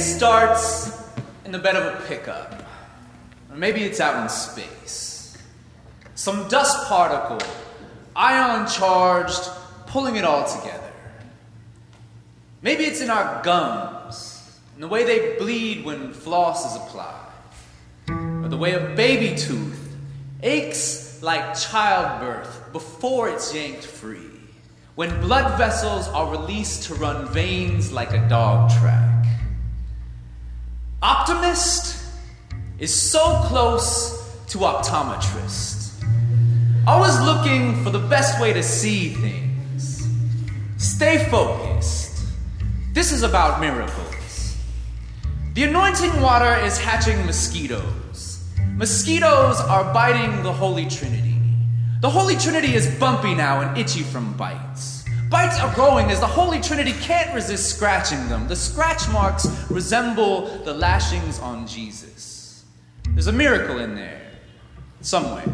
starts in the bed of a pickup. Or maybe it's out in space. Some dust particle, ion charged, pulling it all together. Maybe it's in our gums, in the way they bleed when floss is applied, or the way a baby tooth aches like childbirth before it's yanked free, when blood vessels are released to run veins like a dog track. Optimist is so close to optometrist. Always looking for the best way to see things. Stay focused. This is about miracles. The anointing water is hatching mosquitoes. Mosquitoes are biting the Holy Trinity. The Holy Trinity is bumpy now and itchy from bites. Bites are growing as the Holy Trinity can't resist scratching them. The scratch marks resemble the lashings on Jesus. There's a miracle in there, somewhere.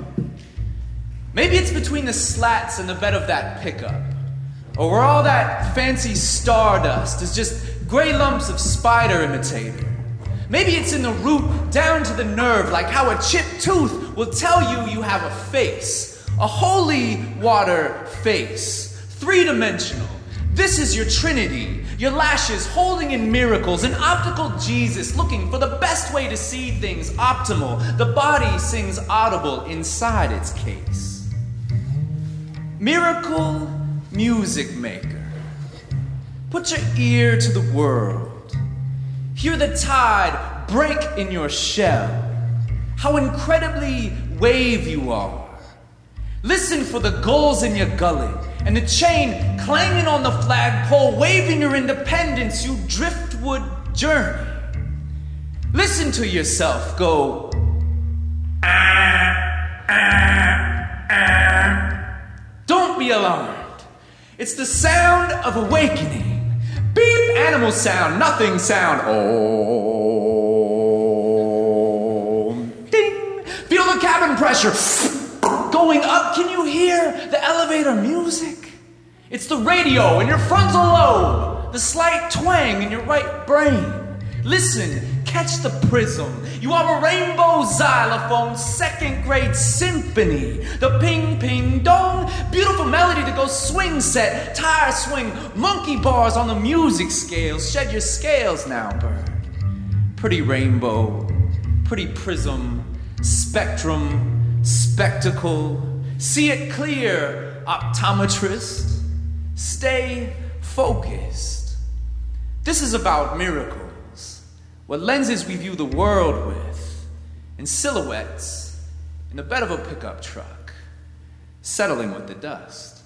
Maybe it's between the slats and the bed of that pickup. Or where all that fancy stardust is just gray lumps of spider imitator. Maybe it's in the root down to the nerve, like how a chipped tooth will tell you you have a face. A holy water face. Three dimensional. This is your trinity. Your lashes holding in miracles. An optical Jesus looking for the best way to see things optimal. The body sings audible inside its case. Miracle music maker. Put your ear to the world. Hear the tide break in your shell. How incredibly wave you are. Listen for the gulls in your gullet and the chain clanging on the flagpole, waving your independence, you driftwood journey. Listen to yourself go. Don't be alarmed. It's the sound of awakening. Beep, animal sound, nothing sound. Oh. Ding. Feel the cabin pressure going up. Can you hear the elevator music? It's the radio in your frontal lobe, the slight twang in your right brain. Listen, catch the prism. You are a rainbow xylophone, second grade symphony. The ping ping dong, beautiful melody that goes swing set, tire swing, monkey bars on the music scales. Shed your scales now, bird. Pretty rainbow, pretty prism, spectrum, spectacle. See it clear, optometrist. Stay focused. This is about miracles what lenses we view the world with, in silhouettes, in the bed of a pickup truck, settling with the dust.